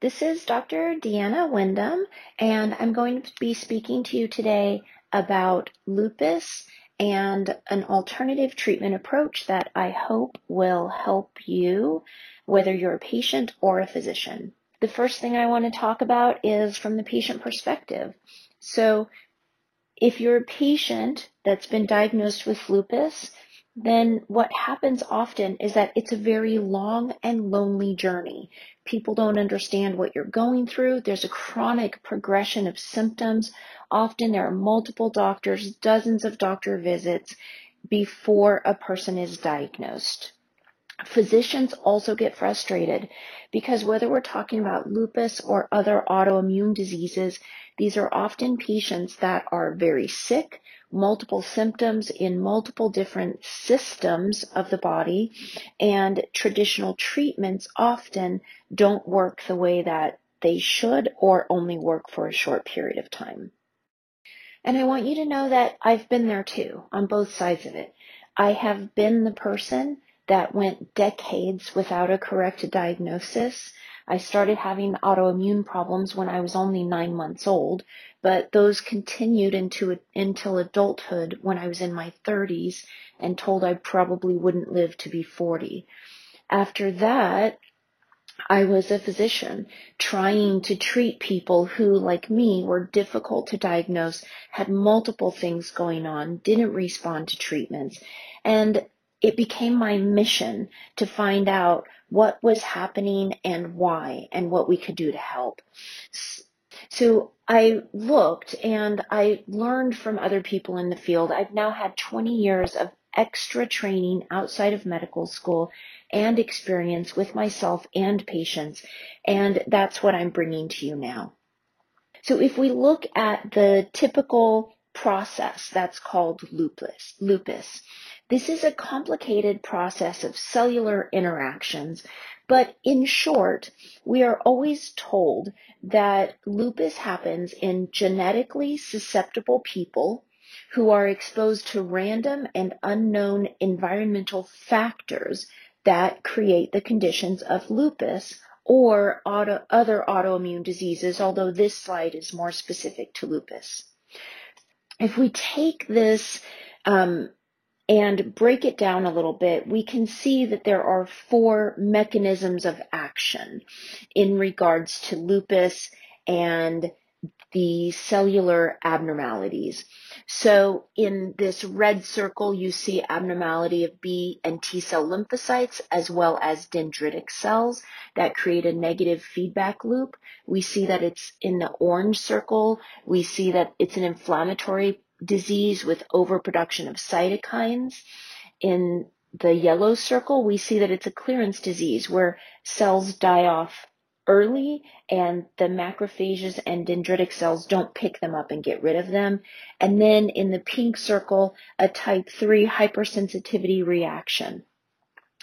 This is Dr. Deanna Windham, and I'm going to be speaking to you today about lupus and an alternative treatment approach that I hope will help you, whether you're a patient or a physician. The first thing I want to talk about is from the patient perspective. So, if you're a patient that's been diagnosed with lupus, then what happens often is that it's a very long and lonely journey. People don't understand what you're going through. There's a chronic progression of symptoms. Often there are multiple doctors, dozens of doctor visits before a person is diagnosed. Physicians also get frustrated because whether we're talking about lupus or other autoimmune diseases, these are often patients that are very sick, multiple symptoms in multiple different systems of the body, and traditional treatments often don't work the way that they should or only work for a short period of time. And I want you to know that I've been there too, on both sides of it. I have been the person that went decades without a correct diagnosis. I started having autoimmune problems when I was only nine months old, but those continued into until adulthood when I was in my 30s and told I probably wouldn't live to be 40. After that, I was a physician trying to treat people who, like me, were difficult to diagnose, had multiple things going on, didn't respond to treatments. And it became my mission to find out what was happening and why and what we could do to help. So I looked and I learned from other people in the field. I've now had 20 years of extra training outside of medical school and experience with myself and patients. And that's what I'm bringing to you now. So if we look at the typical process that's called lupus, lupus, this is a complicated process of cellular interactions, but in short, we are always told that lupus happens in genetically susceptible people who are exposed to random and unknown environmental factors that create the conditions of lupus or auto, other autoimmune diseases, although this slide is more specific to lupus. If we take this um, and break it down a little bit, we can see that there are four mechanisms of action in regards to lupus and the cellular abnormalities. So in this red circle, you see abnormality of B and T cell lymphocytes as well as dendritic cells that create a negative feedback loop. We see that it's in the orange circle. We see that it's an inflammatory disease with overproduction of cytokines. In the yellow circle, we see that it's a clearance disease where cells die off early and the macrophages and dendritic cells don't pick them up and get rid of them. And then in the pink circle, a type 3 hypersensitivity reaction.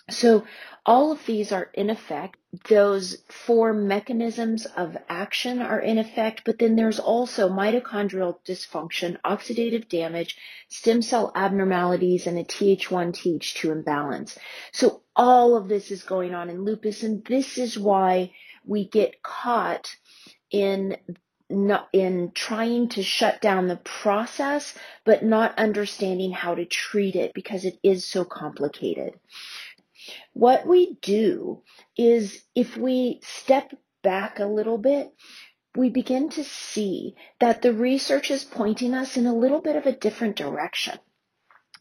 So all of these are in effect. Those four mechanisms of action are in effect, but then there's also mitochondrial dysfunction, oxidative damage, stem cell abnormalities, and a Th1 Th2 imbalance. So all of this is going on in lupus, and this is why we get caught in in trying to shut down the process, but not understanding how to treat it because it is so complicated. What we do is if we step back a little bit, we begin to see that the research is pointing us in a little bit of a different direction.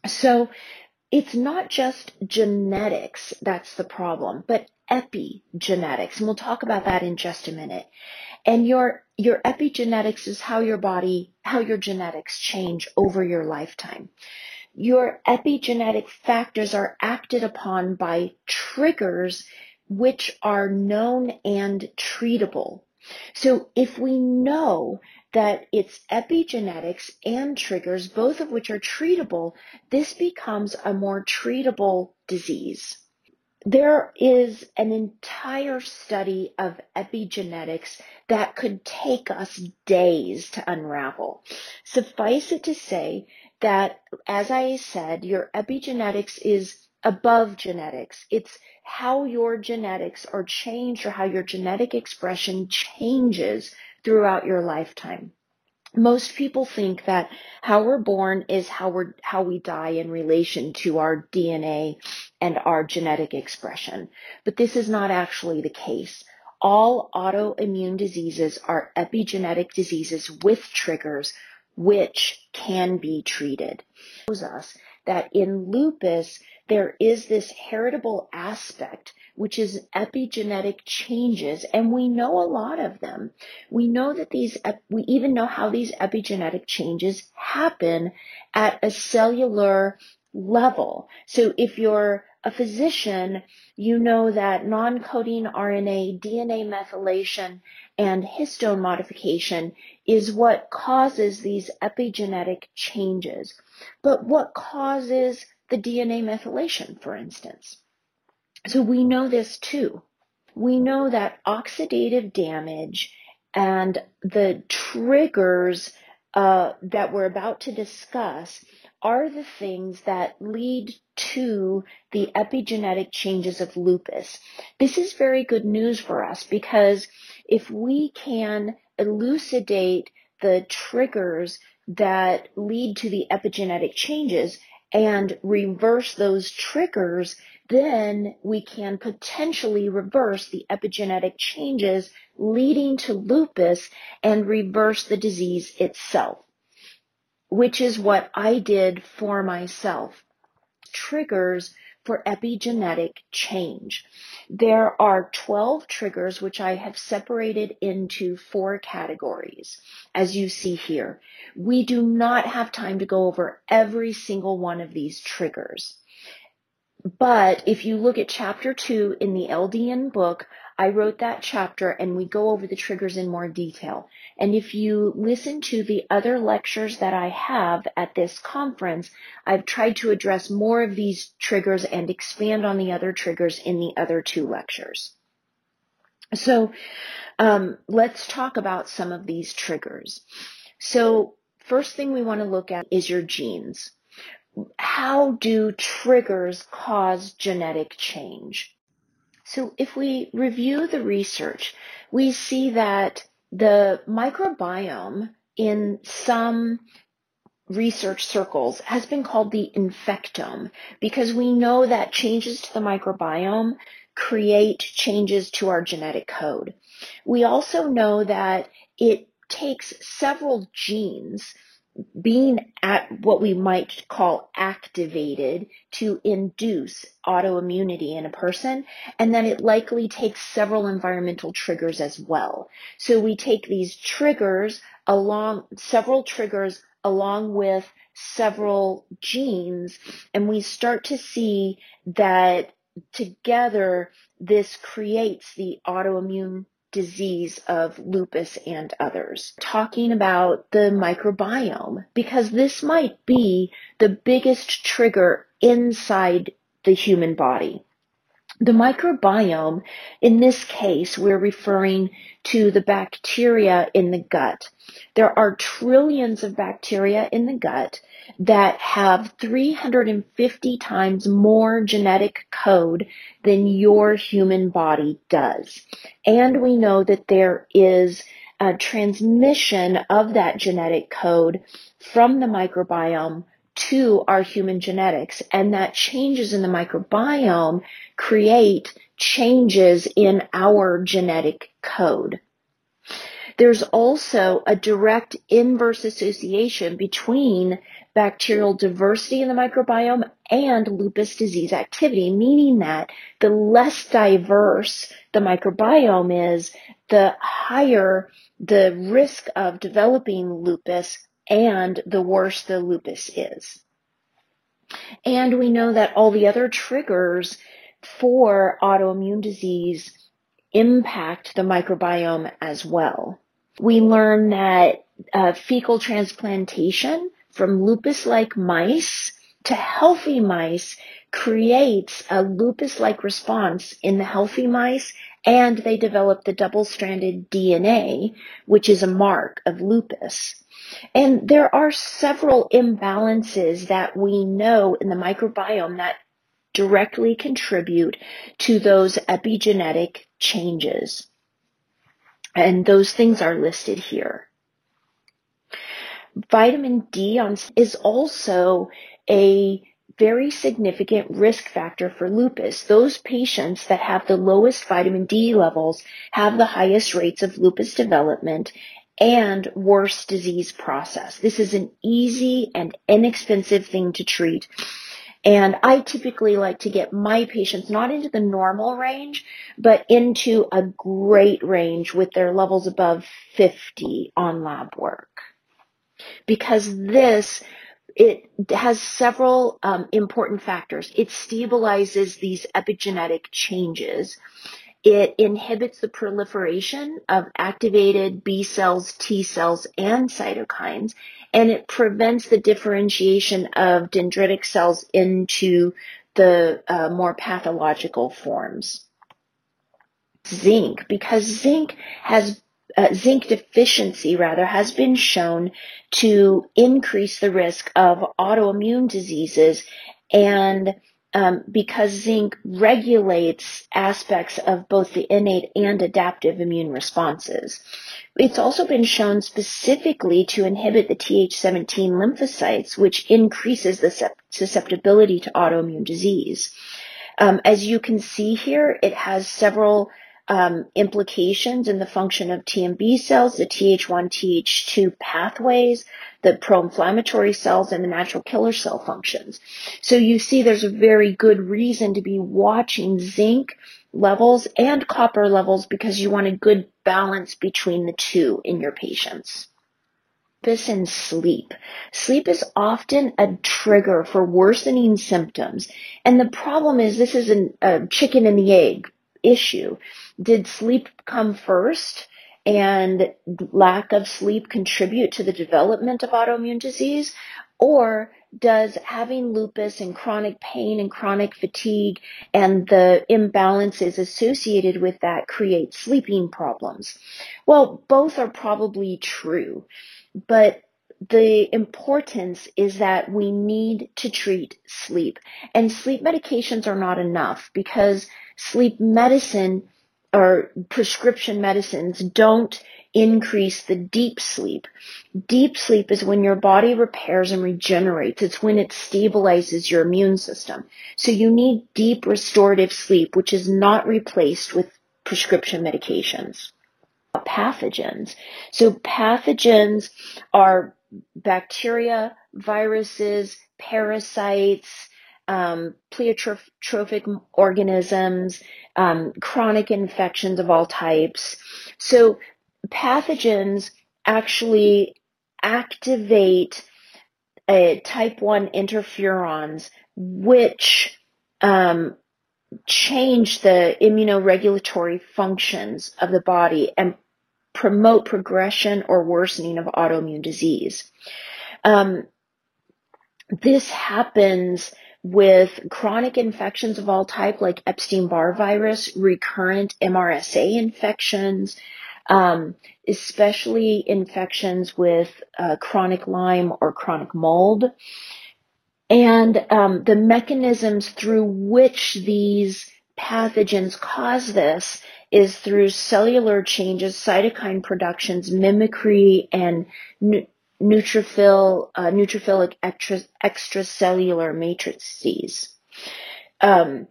So it's not just genetics that's the problem, but epigenetics. And we'll talk about that in just a minute. And your, your epigenetics is how your body, how your genetics change over your lifetime your epigenetic factors are acted upon by triggers which are known and treatable. So if we know that it's epigenetics and triggers, both of which are treatable, this becomes a more treatable disease. There is an entire study of epigenetics that could take us days to unravel. Suffice it to say that, as I said, your epigenetics is above genetics. It's how your genetics are changed or how your genetic expression changes throughout your lifetime. Most people think that how we're born is how we how we die in relation to our DNA and our genetic expression. But this is not actually the case. All autoimmune diseases are epigenetic diseases with triggers which can be treated. It shows us that in lupus, there is this heritable aspect, which is epigenetic changes, and we know a lot of them. We know that these, we even know how these epigenetic changes happen at a cellular level. So if you're a physician, you know that non-coding RNA, DNA methylation, and histone modification is what causes these epigenetic changes. But what causes the DNA methylation, for instance? So we know this too. We know that oxidative damage and the triggers uh, that we're about to discuss are the things that lead to the epigenetic changes of lupus. This is very good news for us because if we can elucidate the triggers that lead to the epigenetic changes and reverse those triggers, then we can potentially reverse the epigenetic changes leading to lupus and reverse the disease itself which is what I did for myself. Triggers for epigenetic change. There are 12 triggers which I have separated into four categories, as you see here. We do not have time to go over every single one of these triggers. But if you look at chapter two in the LDN book, I wrote that chapter and we go over the triggers in more detail. And if you listen to the other lectures that I have at this conference, I've tried to address more of these triggers and expand on the other triggers in the other two lectures. So um, let's talk about some of these triggers. So first thing we want to look at is your genes. How do triggers cause genetic change? So if we review the research, we see that the microbiome in some research circles has been called the infectome because we know that changes to the microbiome create changes to our genetic code. We also know that it takes several genes being at what we might call activated to induce autoimmunity in a person, and then it likely takes several environmental triggers as well. So we take these triggers along, several triggers along with several genes, and we start to see that together this creates the autoimmune disease of lupus and others, talking about the microbiome, because this might be the biggest trigger inside the human body. The microbiome, in this case, we're referring to the bacteria in the gut. There are trillions of bacteria in the gut that have 350 times more genetic code than your human body does. And we know that there is a transmission of that genetic code from the microbiome to our human genetics and that changes in the microbiome create changes in our genetic code. There's also a direct inverse association between bacterial diversity in the microbiome and lupus disease activity, meaning that the less diverse the microbiome is, the higher the risk of developing lupus and the worse the lupus is. And we know that all the other triggers for autoimmune disease impact the microbiome as well. We learn that uh, fecal transplantation from lupus-like mice to healthy mice creates a lupus-like response in the healthy mice and they develop the double-stranded DNA, which is a mark of lupus. And there are several imbalances that we know in the microbiome that directly contribute to those epigenetic changes. And those things are listed here. Vitamin D is also a very significant risk factor for lupus. Those patients that have the lowest vitamin D levels have the highest rates of lupus development and worse disease process. This is an easy and inexpensive thing to treat. And I typically like to get my patients not into the normal range, but into a great range with their levels above 50 on lab work. Because this it has several um, important factors. It stabilizes these epigenetic changes. It inhibits the proliferation of activated B cells, T cells, and cytokines, and it prevents the differentiation of dendritic cells into the uh, more pathological forms. Zinc, because zinc has uh, zinc deficiency rather has been shown to increase the risk of autoimmune diseases and um, because zinc regulates aspects of both the innate and adaptive immune responses. It's also been shown specifically to inhibit the Th17 lymphocytes, which increases the susceptibility to autoimmune disease. Um, as you can see here, it has several um, implications in the function of TMB cells, the Th1, Th2 pathways, the pro-inflammatory cells, and the natural killer cell functions. So you see there's a very good reason to be watching zinc levels and copper levels because you want a good balance between the two in your patients. This and sleep. Sleep is often a trigger for worsening symptoms. And the problem is this is an, a chicken and the egg issue. Did sleep come first and lack of sleep contribute to the development of autoimmune disease? Or does having lupus and chronic pain and chronic fatigue and the imbalances associated with that create sleeping problems? Well, both are probably true, but the importance is that we need to treat sleep and sleep medications are not enough because sleep medicine or prescription medicines don't increase the deep sleep. Deep sleep is when your body repairs and regenerates. It's when it stabilizes your immune system. So you need deep restorative sleep, which is not replaced with prescription medications. Pathogens. So pathogens are bacteria, viruses, parasites, um, organisms, um, chronic infections of all types. So pathogens actually activate a type 1 interferons, which um, change the immunoregulatory functions of the body and promote progression or worsening of autoimmune disease. Um, this happens with chronic infections of all type like Epstein-Barr virus, recurrent MRSA infections, um, especially infections with uh, chronic Lyme or chronic mold. And um, the mechanisms through which these pathogens cause this is through cellular changes, cytokine productions, mimicry, and neutrophil, uh, neutrophilic extra, extracellular matrices. Um,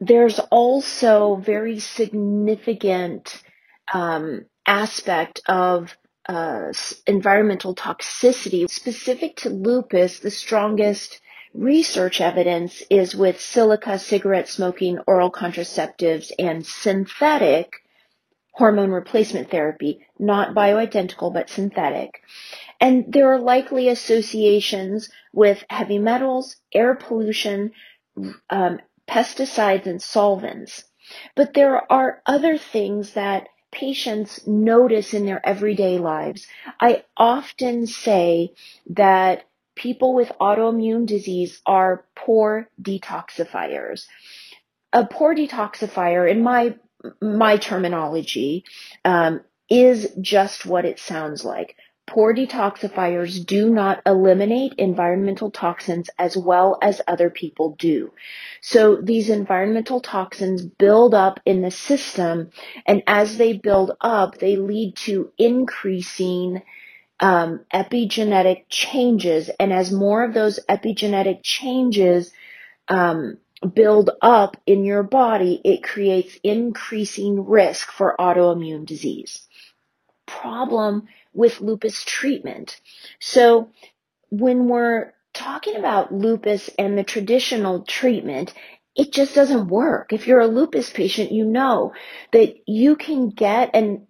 there's also very significant um, aspect of uh, environmental toxicity specific to lupus. The strongest research evidence is with silica, cigarette smoking, oral contraceptives, and synthetic hormone replacement therapy, not bioidentical but synthetic. And there are likely associations with heavy metals, air pollution, um, pesticides, and solvents. But there are other things that patients notice in their everyday lives. I often say that people with autoimmune disease are poor detoxifiers. A poor detoxifier, in my my terminology, um, is just what it sounds like. Poor detoxifiers do not eliminate environmental toxins as well as other people do. So these environmental toxins build up in the system, and as they build up, they lead to increasing um, epigenetic changes. And as more of those epigenetic changes um, build up in your body, it creates increasing risk for autoimmune disease. Problem with lupus treatment. So when we're talking about lupus and the traditional treatment, it just doesn't work. If you're a lupus patient, you know that you can get an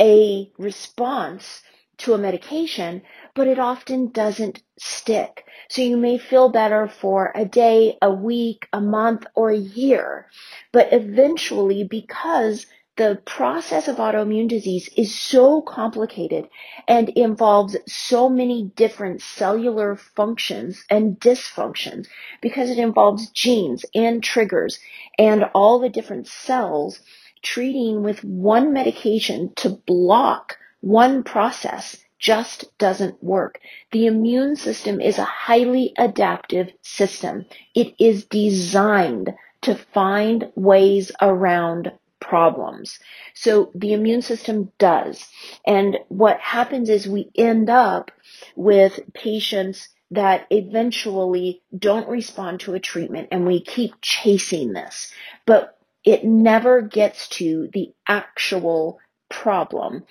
a response to a medication, but it often doesn't stick. So you may feel better for a day, a week, a month, or a year, but eventually because the process of autoimmune disease is so complicated and involves so many different cellular functions and dysfunctions because it involves genes and triggers and all the different cells treating with one medication to block one process just doesn't work. The immune system is a highly adaptive system. It is designed to find ways around problems. So the immune system does. And what happens is we end up with patients that eventually don't respond to a treatment and we keep chasing this, but it never gets to the actual problem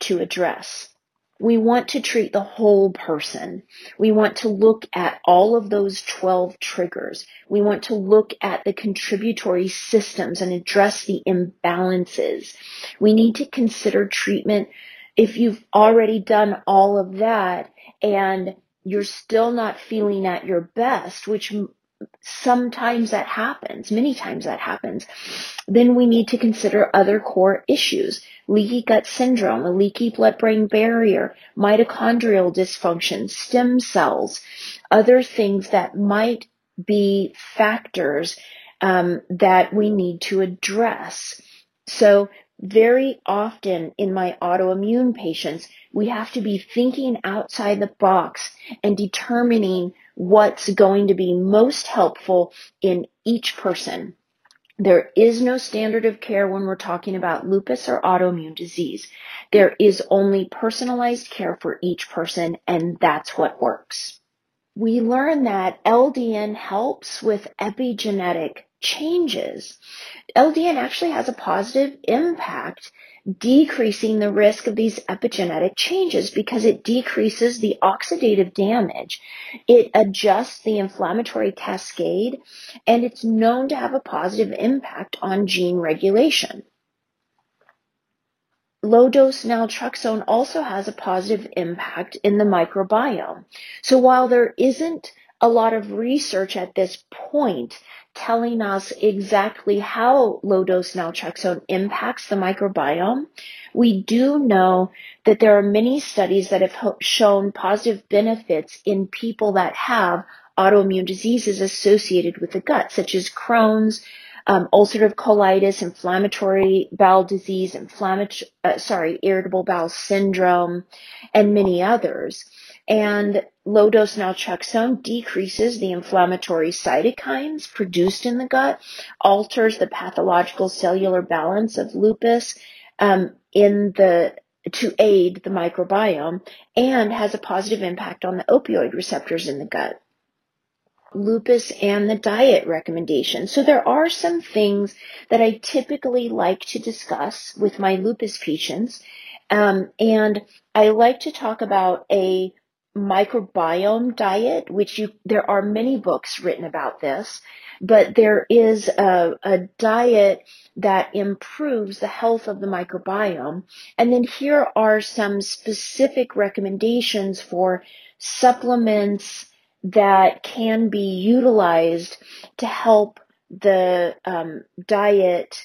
to address. We want to treat the whole person. We want to look at all of those 12 triggers. We want to look at the contributory systems and address the imbalances. We need to consider treatment if you've already done all of that and you're still not feeling at your best, which sometimes that happens, many times that happens, then we need to consider other core issues. Leaky gut syndrome, a leaky blood-brain barrier, mitochondrial dysfunction, stem cells, other things that might be factors um, that we need to address. So very often in my autoimmune patients, we have to be thinking outside the box and determining what's going to be most helpful in each person. There is no standard of care when we're talking about lupus or autoimmune disease. There is only personalized care for each person, and that's what works. We learn that LDN helps with epigenetic changes. LDN actually has a positive impact decreasing the risk of these epigenetic changes because it decreases the oxidative damage. It adjusts the inflammatory cascade and it's known to have a positive impact on gene regulation. Low dose naltrexone also has a positive impact in the microbiome. So while there isn't a lot of research at this point telling us exactly how low dose naltrexone impacts the microbiome. We do know that there are many studies that have shown positive benefits in people that have autoimmune diseases associated with the gut, such as Crohn's, um, ulcerative colitis, inflammatory bowel disease, inflammatory, uh, sorry, irritable bowel syndrome, and many others. And low dose naltrexone decreases the inflammatory cytokines produced in the gut, alters the pathological cellular balance of lupus um, in the to aid the microbiome, and has a positive impact on the opioid receptors in the gut. Lupus and the diet recommendations. So there are some things that I typically like to discuss with my lupus patients. Um, and I like to talk about a microbiome diet, which you, there are many books written about this, but there is a, a diet that improves the health of the microbiome. And then here are some specific recommendations for supplements that can be utilized to help the um, diet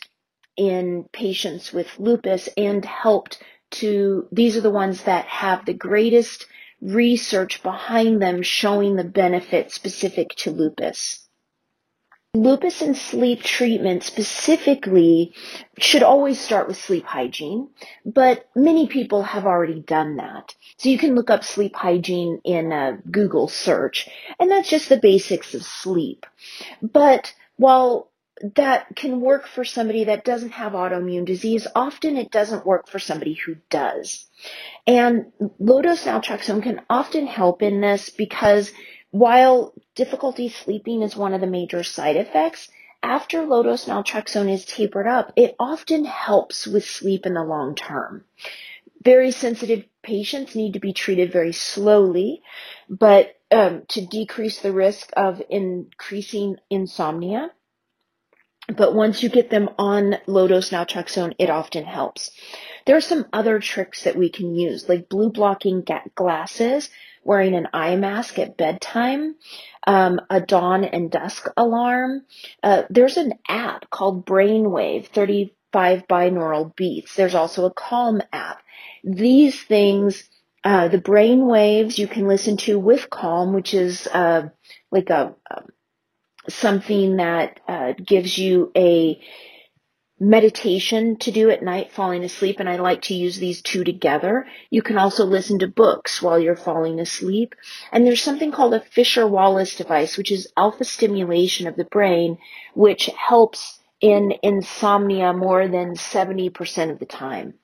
in patients with lupus and helped to, these are the ones that have the greatest research behind them showing the benefit specific to lupus. Lupus and sleep treatment specifically should always start with sleep hygiene, but many people have already done that. So you can look up sleep hygiene in a Google search, and that's just the basics of sleep. But while that can work for somebody that doesn't have autoimmune disease, often it doesn't work for somebody who does. And low dose naltrexone can often help in this because while difficulty sleeping is one of the major side effects, after low dose naltrexone is tapered up, it often helps with sleep in the long term. Very sensitive patients need to be treated very slowly, but um, to decrease the risk of increasing insomnia. But once you get them on low dose naltrexone, it often helps. There are some other tricks that we can use, like blue blocking glasses wearing an eye mask at bedtime, um, a dawn and dusk alarm. Uh, there's an app called Brainwave 35 binaural beats. There's also a Calm app. These things, uh, the brain waves you can listen to with Calm, which is uh, like a, a something that uh, gives you a meditation to do at night, falling asleep, and I like to use these two together. You can also listen to books while you're falling asleep. And there's something called a Fisher-Wallace device, which is alpha stimulation of the brain, which helps in insomnia more than 70% of the time.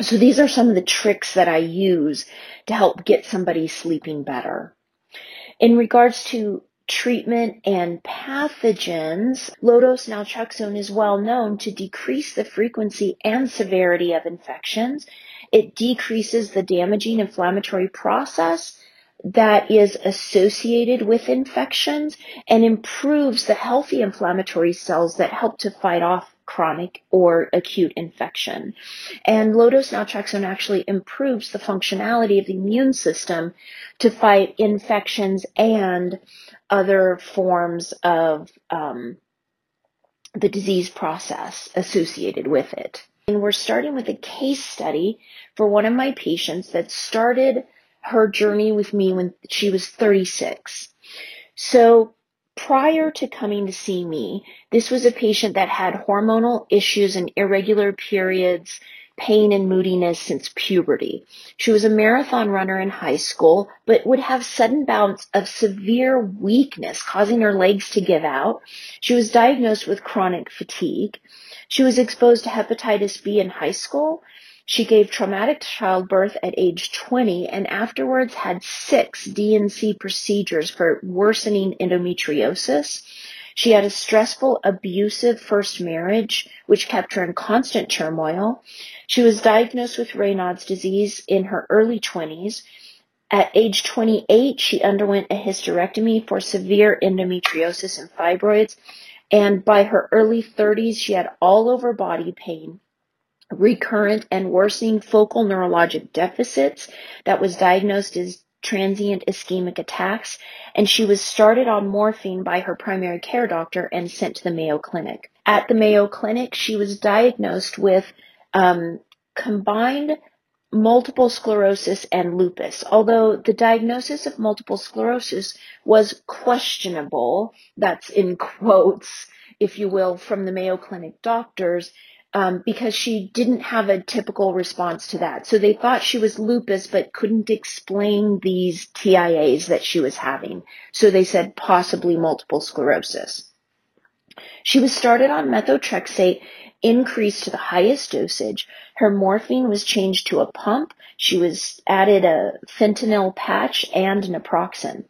So these are some of the tricks that I use to help get somebody sleeping better. In regards to treatment and pathogens, low-dose naltrexone is well known to decrease the frequency and severity of infections. It decreases the damaging inflammatory process that is associated with infections and improves the healthy inflammatory cells that help to fight off chronic or acute infection. And low-dose naltrexone actually improves the functionality of the immune system to fight infections and other forms of um, the disease process associated with it. And we're starting with a case study for one of my patients that started her journey with me when she was 36. So prior to coming to see me, this was a patient that had hormonal issues and irregular periods, pain and moodiness since puberty. She was a marathon runner in high school, but would have sudden bouts of severe weakness causing her legs to give out. She was diagnosed with chronic fatigue. She was exposed to hepatitis B in high school she gave traumatic childbirth at age 20 and afterwards had six D&C procedures for worsening endometriosis. She had a stressful, abusive first marriage, which kept her in constant turmoil. She was diagnosed with Raynaud's disease in her early 20s. At age 28, she underwent a hysterectomy for severe endometriosis and fibroids. And by her early 30s, she had all over body pain recurrent and worsening focal neurologic deficits that was diagnosed as transient ischemic attacks, and she was started on morphine by her primary care doctor and sent to the Mayo Clinic. At the Mayo Clinic, she was diagnosed with um, combined multiple sclerosis and lupus. Although the diagnosis of multiple sclerosis was questionable, that's in quotes, if you will, from the Mayo Clinic doctors, um, because she didn't have a typical response to that. So they thought she was lupus, but couldn't explain these TIAs that she was having. So they said possibly multiple sclerosis. She was started on methotrexate, increased to the highest dosage. Her morphine was changed to a pump. She was added a fentanyl patch and naproxen.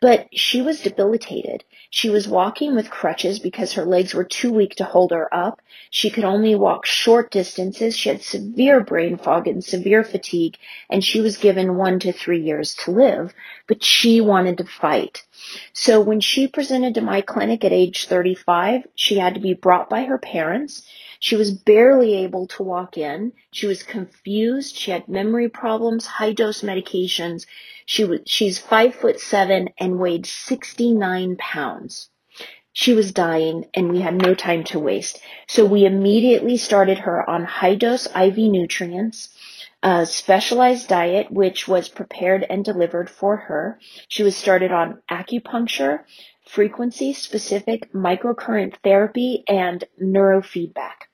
But she was debilitated. She was walking with crutches because her legs were too weak to hold her up. She could only walk short distances. She had severe brain fog and severe fatigue, and she was given one to three years to live, but she wanted to fight. So when she presented to my clinic at age 35, she had to be brought by her parents. She was barely able to walk in. She was confused. She had memory problems, high dose medications. She was, she's five foot seven and weighed 69 pounds. She was dying and we had no time to waste. So we immediately started her on high dose IV nutrients, a specialized diet, which was prepared and delivered for her. She was started on acupuncture, frequency specific microcurrent therapy, and neurofeedback.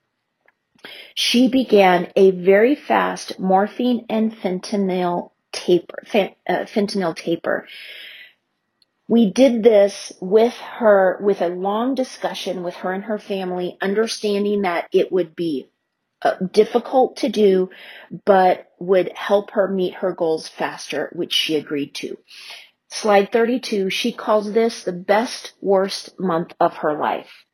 She began a very fast morphine and fentanyl taper, uh, fentanyl taper we did this with her, with a long discussion with her and her family, understanding that it would be uh, difficult to do, but would help her meet her goals faster, which she agreed to. Slide 32, she calls this the best worst month of her life.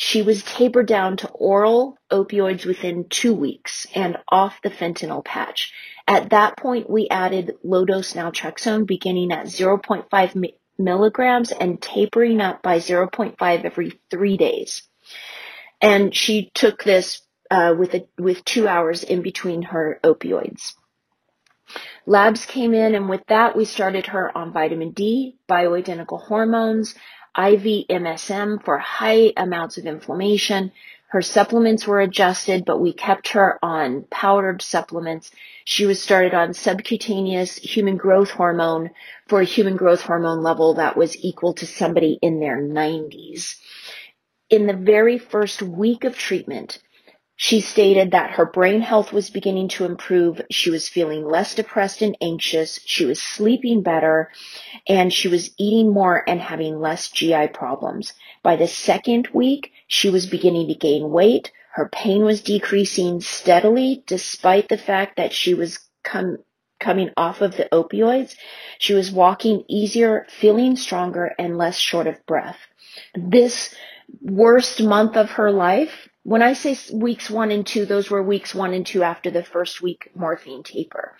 She was tapered down to oral opioids within two weeks and off the fentanyl patch. At that point, we added low dose naltrexone beginning at 0.5 milligrams and tapering up by 0.5 every three days. And she took this uh, with a, with two hours in between her opioids. Labs came in, and with that, we started her on vitamin D, bioidentical hormones, IV MSM for high amounts of inflammation. Her supplements were adjusted, but we kept her on powdered supplements. She was started on subcutaneous human growth hormone for a human growth hormone level that was equal to somebody in their 90s. In the very first week of treatment, she stated that her brain health was beginning to improve. She was feeling less depressed and anxious. She was sleeping better and she was eating more and having less GI problems. By the second week, she was beginning to gain weight. Her pain was decreasing steadily despite the fact that she was com- coming off of the opioids. She was walking easier, feeling stronger and less short of breath. This worst month of her life when I say weeks one and two, those were weeks one and two after the first week morphine taper.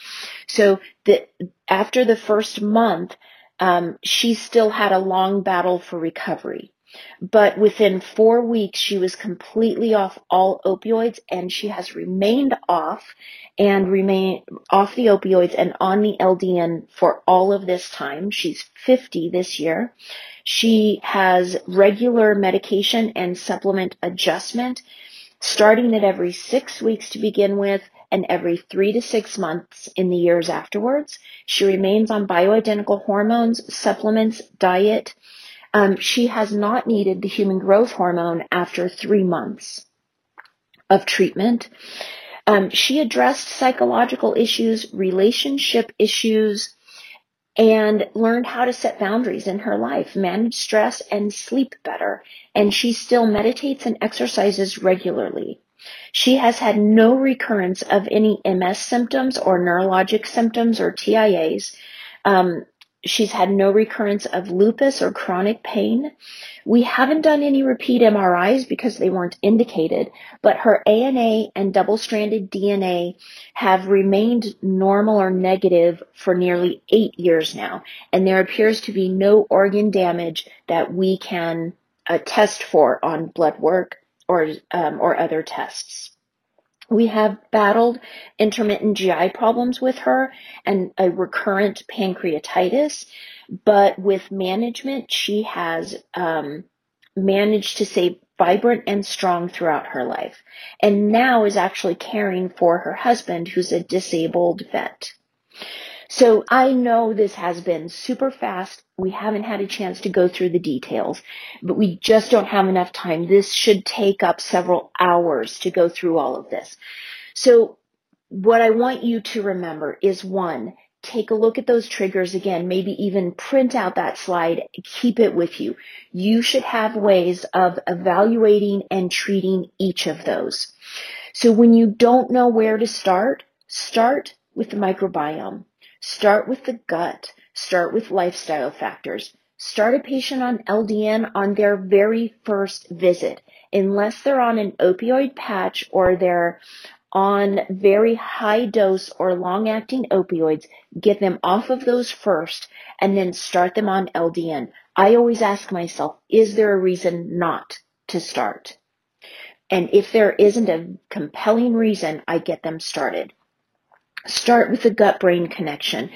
So the, after the first month, um, she still had a long battle for recovery. But within four weeks, she was completely off all opioids and she has remained off and remain off the opioids and on the LDN for all of this time. She's 50 this year. She has regular medication and supplement adjustment, starting at every six weeks to begin with and every three to six months in the years afterwards. She remains on bioidentical hormones, supplements, diet. Um, she has not needed the human growth hormone after three months of treatment. Um, she addressed psychological issues, relationship issues, and learned how to set boundaries in her life, manage stress, and sleep better. And she still meditates and exercises regularly. She has had no recurrence of any MS symptoms or neurologic symptoms or TIAs. Um, she's had no recurrence of lupus or chronic pain. We haven't done any repeat MRIs because they weren't indicated, but her ANA and double-stranded DNA have remained normal or negative for nearly eight years now, and there appears to be no organ damage that we can uh, test for on blood work or um, or other tests. We have battled intermittent GI problems with her and a recurrent pancreatitis but with management, she has um, managed to stay vibrant and strong throughout her life, and now is actually caring for her husband, who's a disabled vet. So I know this has been super fast. We haven't had a chance to go through the details, but we just don't have enough time. This should take up several hours to go through all of this. So what I want you to remember is one, take a look at those triggers again, maybe even print out that slide, keep it with you. You should have ways of evaluating and treating each of those. So when you don't know where to start, start with the microbiome. Start with the gut. Start with lifestyle factors. Start a patient on LDN on their very first visit. Unless they're on an opioid patch or they're on very high dose or long acting opioids, get them off of those first and then start them on LDN. I always ask myself, is there a reason not to start? And if there isn't a compelling reason, I get them started. Start with the gut brain connection.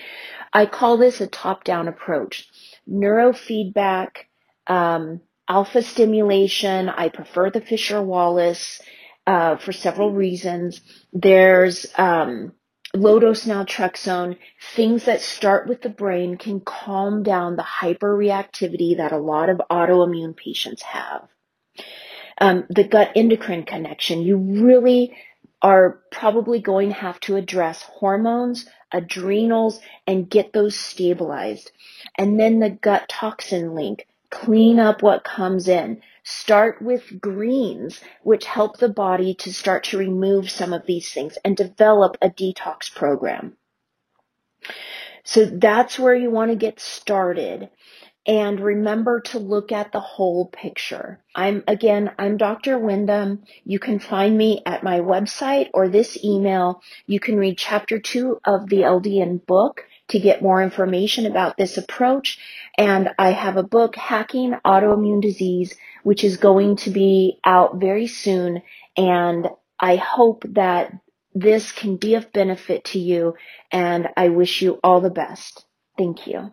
I call this a top down approach. Neurofeedback, um, alpha stimulation. I prefer the Fisher Wallace uh, for several reasons. There's um, low dose naltrexone. Things that start with the brain can calm down the hyperreactivity that a lot of autoimmune patients have. Um, the gut endocrine connection. You really are probably going to have to address hormones, adrenals, and get those stabilized. And then the gut toxin link. Clean up what comes in. Start with greens, which help the body to start to remove some of these things and develop a detox program. So that's where you want to get started. And remember to look at the whole picture. I'm, again, I'm Dr. Windham. You can find me at my website or this email. You can read chapter two of the LDN book to get more information about this approach. And I have a book, Hacking Autoimmune Disease, which is going to be out very soon. And I hope that this can be of benefit to you. And I wish you all the best. Thank you.